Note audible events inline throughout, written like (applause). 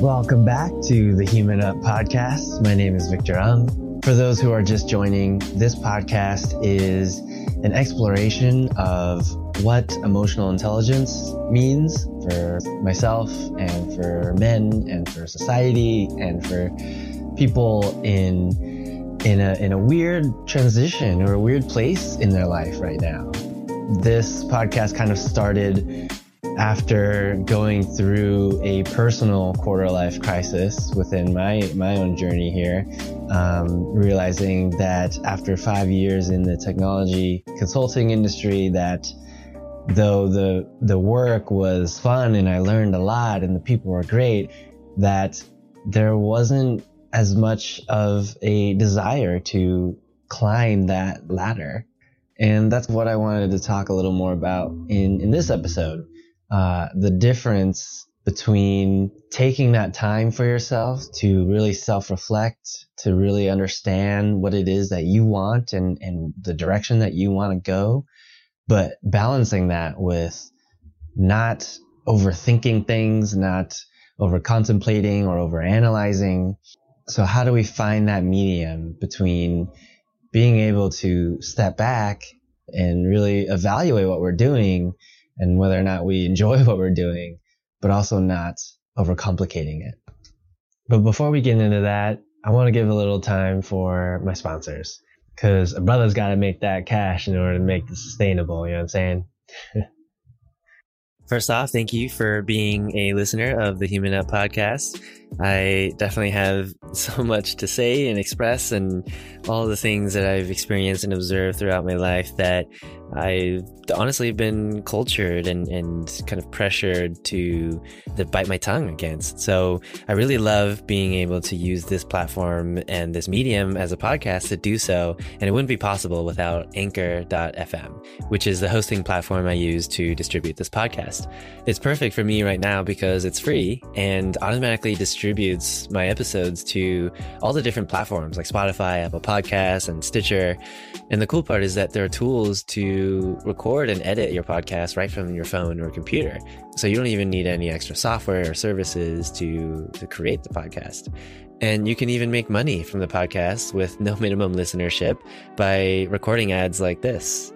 Welcome back to the Human Up podcast. My name is Victor Ung. For those who are just joining, this podcast is an exploration of what emotional intelligence means for myself and for men and for society and for people in in a in a weird transition or a weird place in their life right now. This podcast kind of started after going through a personal quarter life crisis within my my own journey here, um, realizing that after five years in the technology consulting industry, that though the the work was fun and I learned a lot and the people were great, that there wasn't as much of a desire to climb that ladder. And that's what I wanted to talk a little more about in, in this episode. Uh, the difference between taking that time for yourself to really self-reflect, to really understand what it is that you want and, and the direction that you want to go, but balancing that with not overthinking things, not over contemplating or over analyzing. So how do we find that medium between being able to step back and really evaluate what we're doing and whether or not we enjoy (laughs) what we're doing, but also not overcomplicating it. But before we get into that, I want to give a little time for my sponsors because a brother's got to make that cash in order to make this sustainable. You know what I'm saying? (laughs) First off, thank you for being a listener of the Human Up podcast. I definitely have (laughs) so much to say and express, and all the things that I've experienced and observed throughout my life that I've honestly been cultured and, and kind of pressured to, to bite my tongue against. So I really love being able to use this platform and this medium as a podcast to do so. And it wouldn't be possible without anchor.fm, which is the hosting platform I use to distribute this podcast. It's perfect for me right now because it's free and automatically distributes my episodes to all the different platforms like Spotify, Apple Podcasts, and Stitcher. And the cool part is that there are tools to record and edit your podcast right from your phone or computer. So you don't even need any extra software or services to, to create the podcast. And you can even make money from the podcast with no minimum listenership by recording ads like this.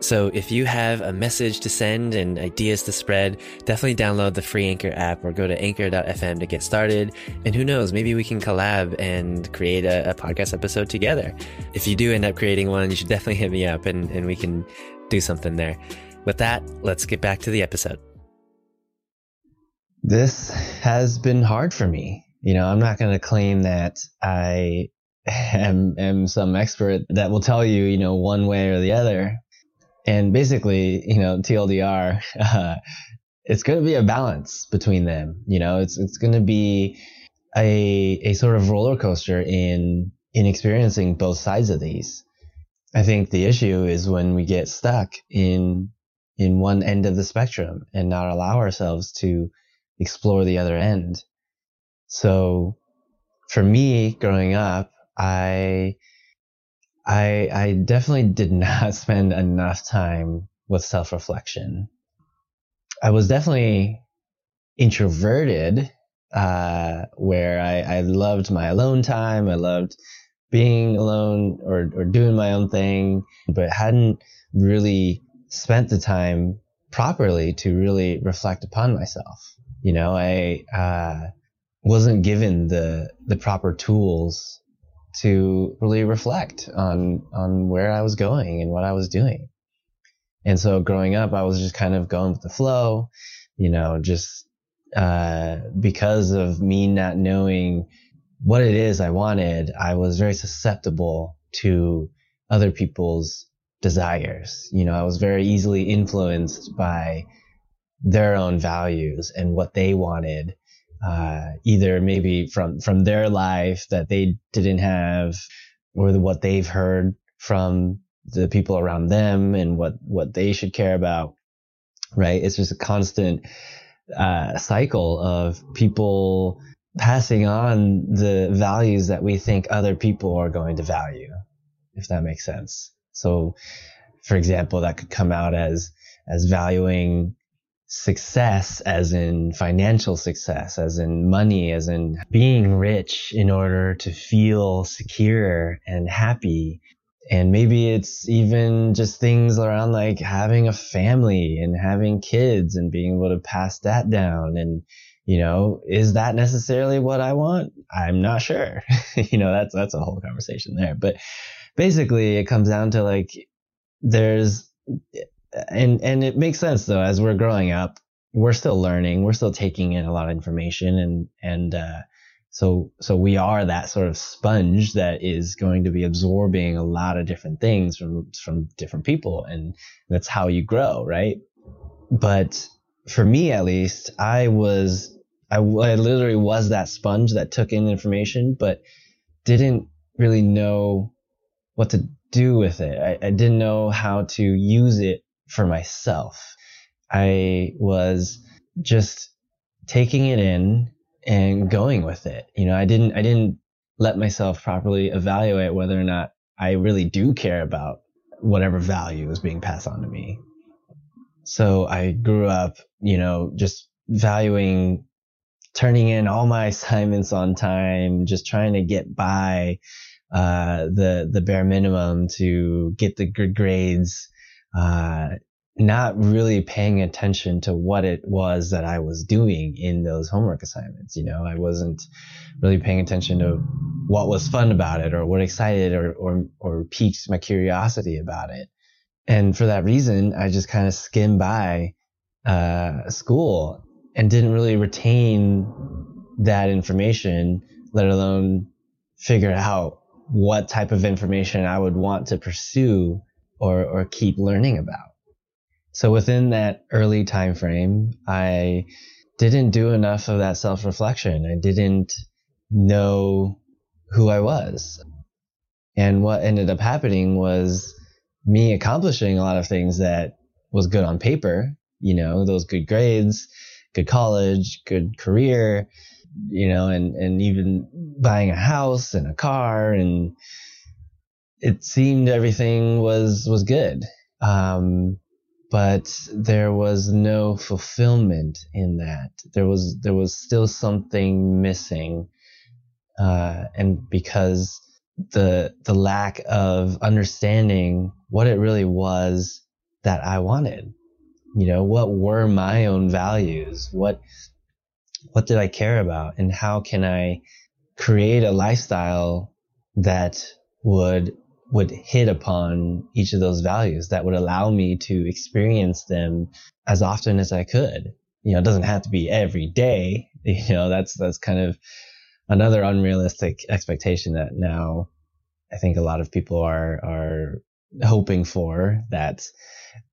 So if you have a message to send and ideas to spread, definitely download the free Anchor app or go to anchor.fm to get started. And who knows, maybe we can collab and create a, a podcast episode together. If you do end up creating one, you should definitely hit me up and, and we can do something there. With that, let's get back to the episode. This has been hard for me. You know, I'm not going to claim that I (laughs) am, am some expert that will tell you, you know, one way or the other and basically, you know, TLDR, (laughs) uh, it's going to be a balance between them. You know, it's it's going to be a a sort of roller coaster in in experiencing both sides of these. I think the issue is when we get stuck in in one end of the spectrum and not allow ourselves to explore the other end. So for me growing up, I I, I definitely did (laughs) not spend enough time with self reflection. I was definitely introverted, uh, where I, I loved my alone time. I loved being alone or, or doing my own thing, but hadn't really spent the time properly to really reflect upon myself. You know, I, uh, wasn't given the, the proper tools to really reflect on on where I was going and what I was doing. And so growing up, I was just kind of going with the flow, you know, just uh, because of me not knowing what it is I wanted, I was very susceptible to other people's desires. You know, I was very easily influenced by their own values and what they wanted uh, either maybe from from their life that they didn't have, or what they've heard from the people around them and what what they should care about. Right? It's just a constant uh, cycle of people passing on the values that we think other people are going to value, if that makes sense. So, for example, that could come out as as valuing success as in financial success, as in money, as in being rich in order to feel secure and happy. And maybe it's even just things around like having a family and having kids and being able to pass that down. And, you know, is that necessarily what I want? I'm not sure. (laughs) you know, that's, that's a whole conversation there. But basically it comes down to like, there's and and it makes sense though. As we're growing up we're still learning we're still taking in a lot of information and and uh, so so we are that sort of sponge that is going to be absorbing a lot of different things from from different people and that's how you grow right? But for me at least i was I, I literally was that sponge that took in information but didn't really know what to do with it. I, I didn't know how to use it for myself. I was just taking it in and going with it. You know, I didn't, I didn't let myself properly evaluate whether or not I really do care about whatever value is being passed on to me. So I grew up, you know, just valuing turning in all my (laughs) assignments on time, just trying to get by uh, the the bare minimum to get the good grades, uh, not really paying attention to what it was that I was doing in those homework assignments. You know, I wasn't really paying attention to what was fun about it or what excited or, or, or piqued my curiosity about it. And for that reason, I just kind of skimmed by, uh, school and didn't really retain that information, let alone figure out what type of information I would want to pursue or, or keep learning about. So within that early time frame, I didn't do enough of that self reflection. I didn't know who I was. And what ended up happening was me accomplishing a lot of things that was good on paper, you know, those good grades, good college, good career, you know, and, and even buying a house and a car and it seemed everything was was good. Um, but there was no fulfillment in that. There was there was still something missing, uh, and because the the lack of understanding what it really was that I wanted, you know, what were my own values, what what did I care about, and how can I create a lifestyle that would would hit upon each of those values that would allow me to experience them as often as I could. You know, it doesn't have to be every day. (laughs) You know, that's, that's kind of another unrealistic expectation that now I think a lot of people are, are hoping for that,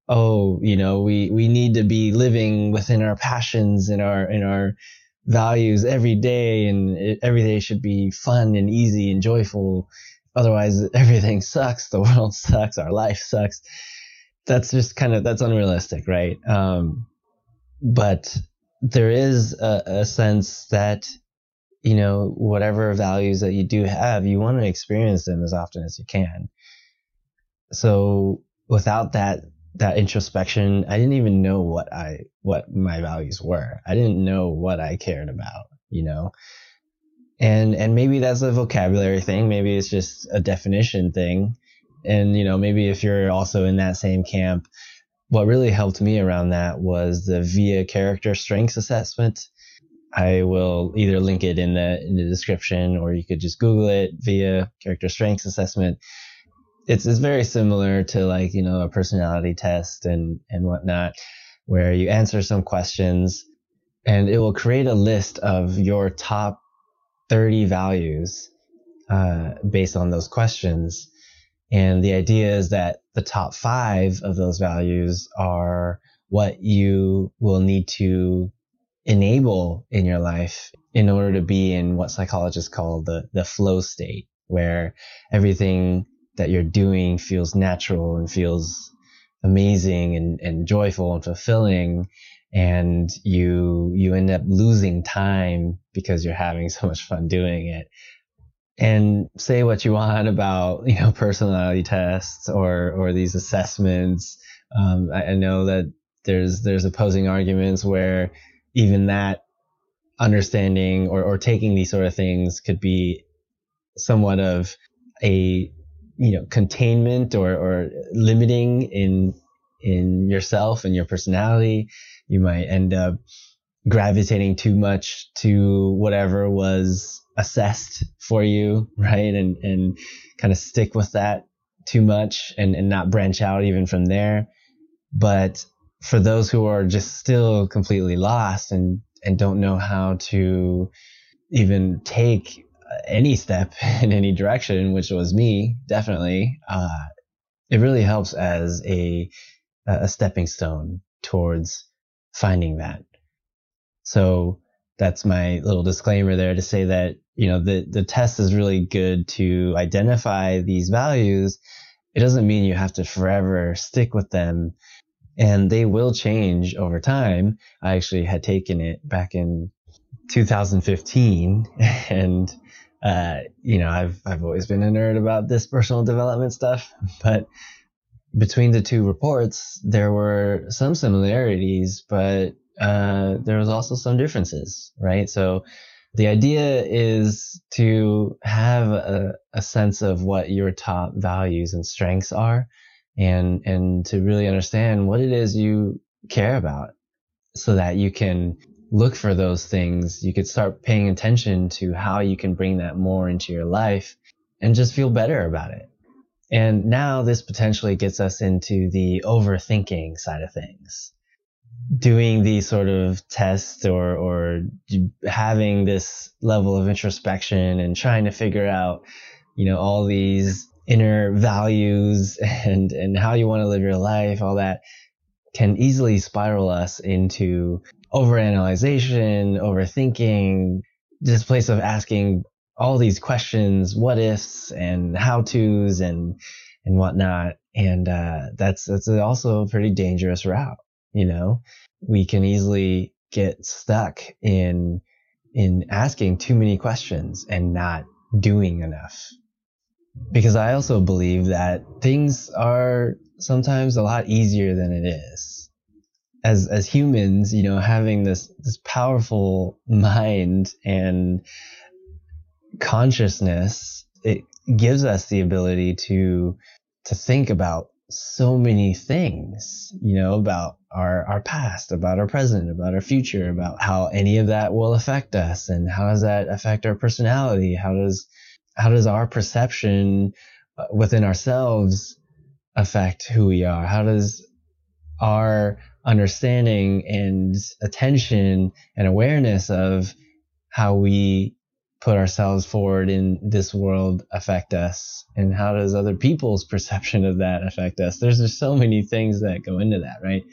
oh, you know, we, we need to be living within our passions and our, and our values every day and it, every day should be fun and easy and joyful Otherwise, (laughs) everything sucks. The (laughs) world sucks. Our life sucks. That's just kind of, that's unrealistic, right? Um, but there is a, a sense that, you know, whatever values that you do have, you want to experience them as often as you can. So without that, that introspection, I didn't even know what I, what my values were. I didn't know what I cared about, you know? And and maybe that's a vocabulary thing. Maybe it's just a definition thing. And you know maybe if you're also in that same camp what really helped me around that was the via character strengths assessment. I will either link it in the in the description or you could just google it via character strengths assessment. It's, it's very similar to like you know a personality test and and whatnot where you answer some questions and it will create a list of your top 30 values uh, based on those questions. And the idea is that the top five of those values are what you will need to enable in your life in order to be in what psychologists call the, the flow state, where everything that you're doing feels natural and feels amazing and, and joyful and fulfilling and you you end up losing time because you're having so much fun doing it. And say what you want about you know personality tests or or these assessments. Um, I, I, know that there's there's opposing arguments where even that understanding or, or taking these sort of things could be somewhat of a you know containment or, or limiting in in yourself and your personality. You might end up gravitating too much to whatever was assessed for you (laughs) right? And and kind of stick with that too much and, and not branch out even from there. But for those who are just still completely lost and and don't know how to even take any step (laughs) in any direction, which was me, definitely, uh, it really helps as a, a stepping stone towards finding that. So that's my little disclaimer there to say that, you know, the, the test is really good to identify these values. It doesn't mean you have to forever stick with them and they will change over time. I actually had taken it back in 2015 (laughs) and uh, you know, I've I've always been a nerd about this personal development stuff, (laughs) but between the two reports, there were some similarities, but uh, there was also some differences, right? So the idea is to have a, a sense of what your top values and strengths are, and and to really understand what it is you care about, so that you can look for those things, you could start paying attention to how you can bring that more into your life and just feel better about it. And now this potentially gets us into the overthinking side of things. Doing these sort of tests or, or having this level of introspection and trying to figure out, you know, all these inner values (laughs) and, and how you want to live your life, all that can easily spiral us into overanalyzation, overthinking, this place of asking all these questions, what ifs and how to's and, and whatnot. And, uh, that's, that's also a pretty dangerous route. You know, we can easily get stuck in, in asking too many questions and not doing enough. Because I also believe that things are sometimes a lot easier than it is as as humans, you know, having this this powerful (laughs) mind and consciousness, it gives us the ability to to think about so many things, you know, about our our past, about our present, about our future, about how any of that will affect us and how does that affect our personality? How does how does our perception uh, within ourselves affect who we are? How does our understanding and attention and awareness of how we put ourselves forward in this world affect us? And how does other people's (laughs) perception of that affect us? There's just so many things that go into that right?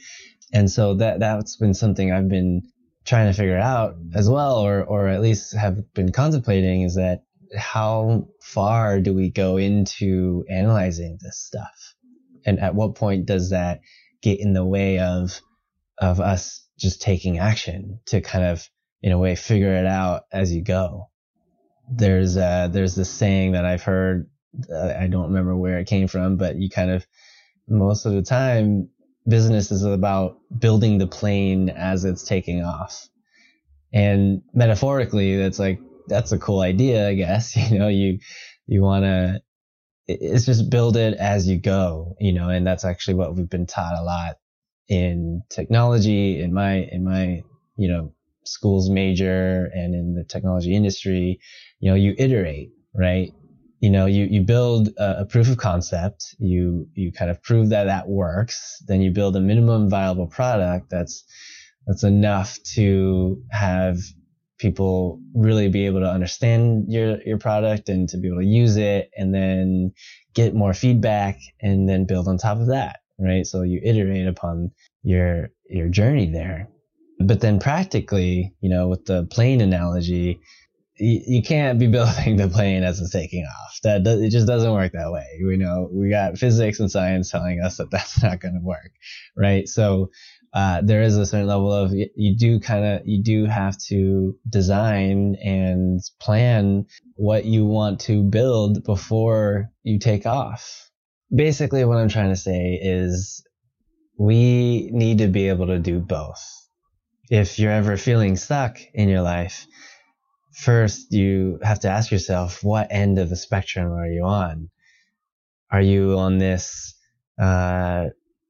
And so that that's been something i've been trying to figure out as well or or at least have been contemplating is that how far do we go into analyzing this stuff? And at what point does that get in the way of of us just taking action to kind of in a way figure it out as you go. There's uh there's this saying that I've heard uh, I don't remember where it came from, but you kind of most of the time business is about building the plane as it's taking off. And metaphorically, that's like that's a cool idea, I guess. (laughs) You know, you you want to it's just build it as you go, you know, and that's actually what we've been taught a lot in technology, in my, in my, you know, schools major and in the technology industry, you know, you iterate, right? You know, you, you build a, a proof of concept, you, you kind of prove that that works, then you build a minimum viable product that's, that's enough to have people really be able to understand your your product and to be able to use it and then get more feedback and then build on top of that right? So you iterate upon your your journey there but then practically you know with the plane analogy you, you can't be (laughs) building the plane as it's taking off that does, it just doesn't work that way we know we got physics and science telling us that (laughs) that's not going to work right so uh, there is a certain level of you do kind of you do have to design and plan what you want to build before you take off. Basically, what I'm trying to say is we need to be able to do both. If you're ever feeling stuck in your life, first you have to ask yourself, what end of the spectrum are you on? Are you on this, uh,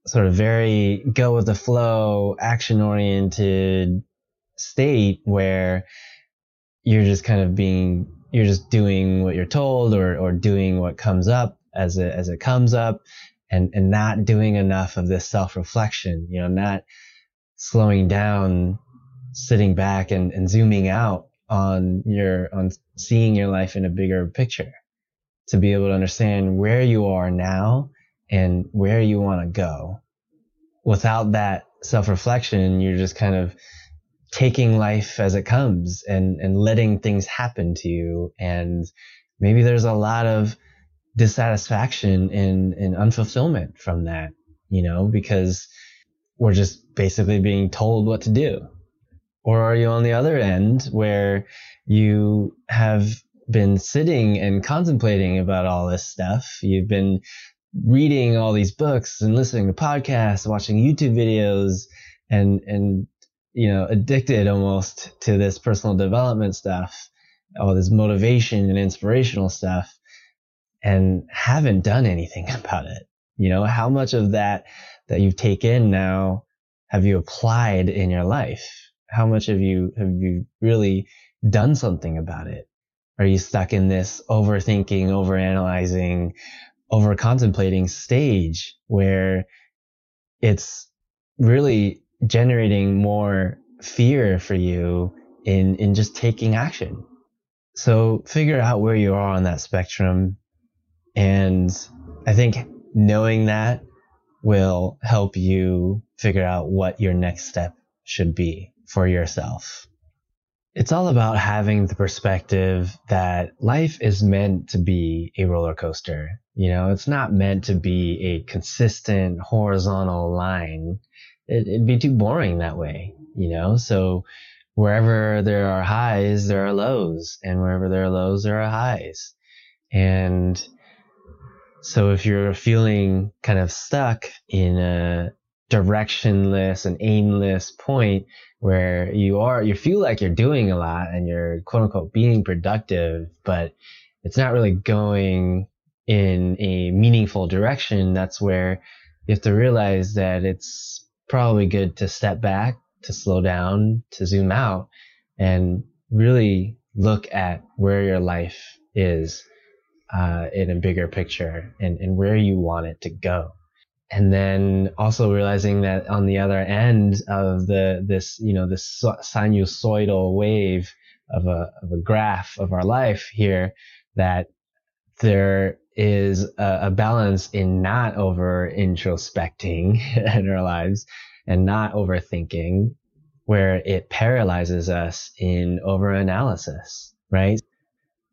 sort of very go with the flow, action oriented state where you're just kind of being, you're just doing what you're told or, or doing what comes up as it, as it comes up and, and not doing enough of this self reflection, you know, not slowing down, sitting back and, and zooming out on your, on seeing your life in a bigger picture to be able to understand where you are now and where you want to go. Without that self reflection, you're just kind of taking life as it comes and, and letting things happen to you. And maybe there's a lot of dissatisfaction and, and unfulfillment from that, you know, because we're just basically being told what to do. Or are you on the other end where you have been sitting and contemplating about all this stuff? You've been reading all these books and listening to podcasts, watching YouTube videos and, and, you know, addicted almost to this personal development stuff, all this motivation and inspirational stuff and haven't done anything (laughs) about it. You know, how much of that that you've taken now have you applied in your life? How much have you, have you really done something about it? Are you stuck in this overthinking, overanalyzing, over contemplating stage where it's really generating more fear for you in, in just taking action? So figure out where you are on that spectrum and I think knowing that will help you figure out what your next step should be for yourself. It's all about having the perspective that life is meant to be a roller coaster. You know, it's not meant to be a consistent horizontal line. It, it'd be too boring that way, you know? So wherever there are highs, there are lows. And wherever there are lows, there are highs. And so if you're feeling kind of stuck in a directionless and aimless point where you are, you feel like you're doing a lot and you're quote unquote being productive, but it's not really going in a meaningful direction. That's where you have to realize that it's probably good to step back, to slow down, to zoom out and really look at where your life is uh, in a bigger picture and, and where you want it to go. And then also realizing that on the other end of the, this, you know, this sinusoidal wave of a, of a graph of our life here, that there is a, a balance in not over introspecting (laughs) in our lives and not overthinking where it paralyzes us in over analysis, right?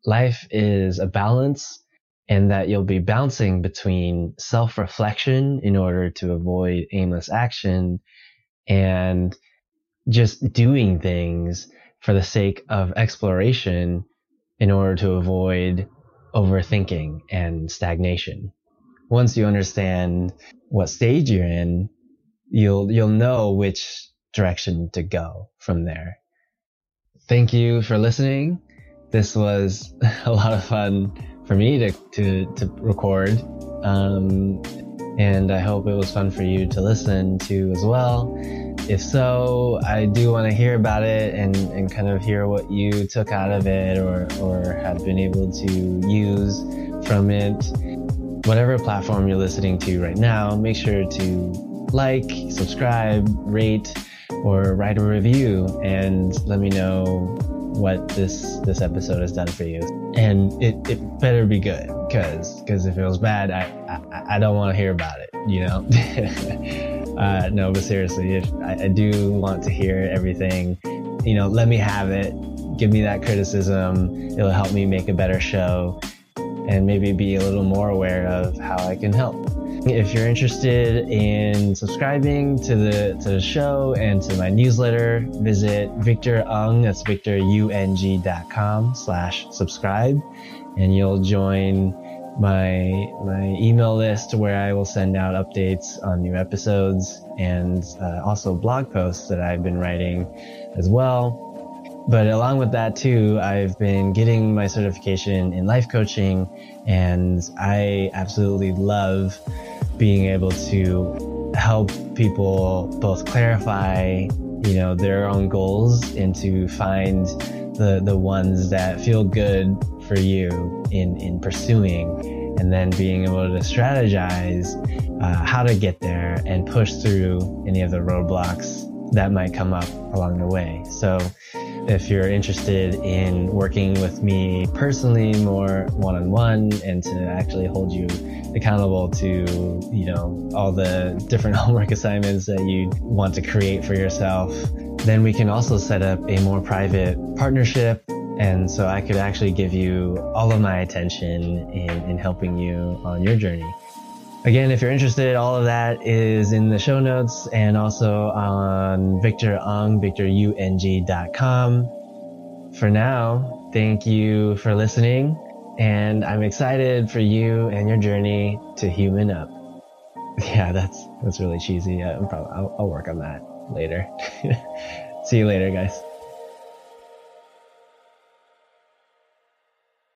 Life is a balance and that you'll be bouncing between self reflection in order to avoid aimless action and just doing things for the sake of exploration in order to avoid overthinking and stagnation. Once you understand what stage you're in, you'll, you'll know which direction to go from there. Thank you for listening this was (laughs) a lot of fun for me to, to, to record. Um, and I hope it was fun for you to listen to as well. If so, I do want to hear about it and, and kind of hear what you took out of it or, or have been able to use from it. Whatever platform you're listening to right now, make sure to like, subscribe, rate, or write a review and let me know what this this episode has done for you. And it, it better be good because because if it was bad i i, I don't want to hear about it you know? (laughs) Uh, no but seriously if I, I do want to hear everything. You know let me have it. Give me that criticism. It'll help me make a better show and maybe be a little more aware of how i can help if you're interested in subscribing to the to the show and to my newsletter, visit Victor Ung, that's victorung.com slash subscribe, and you'll join my my email list where I will send out updates on new episodes and uh, also blog posts that I've been writing as well. But along with that too, I've been getting my certification in life coaching and I absolutely love being able to help people both clarify, you know, their own goals and to find the, the ones that feel good for you in, in pursuing and then being able to strategize uh, how to get there and push through any of the roadblocks that might come up along the way. So if you're interested in working with me personally more one-on-one and to actually hold you accountable to you know all the different (laughs) homework assignments that you want to create for yourself then we can also set up a more private partnership. And so i could actually give you all of my attention in, in helping you on your journey Again, if you're interested, all of that is in the show notes and also on Victor Ung, victorung.com. For now, thank you for listening, and I'm excited for you and your journey to human up. (laughs) Yeah, that's that's really cheesy. I'm probably I'll, I'll work on that later. (laughs) See you later, guys.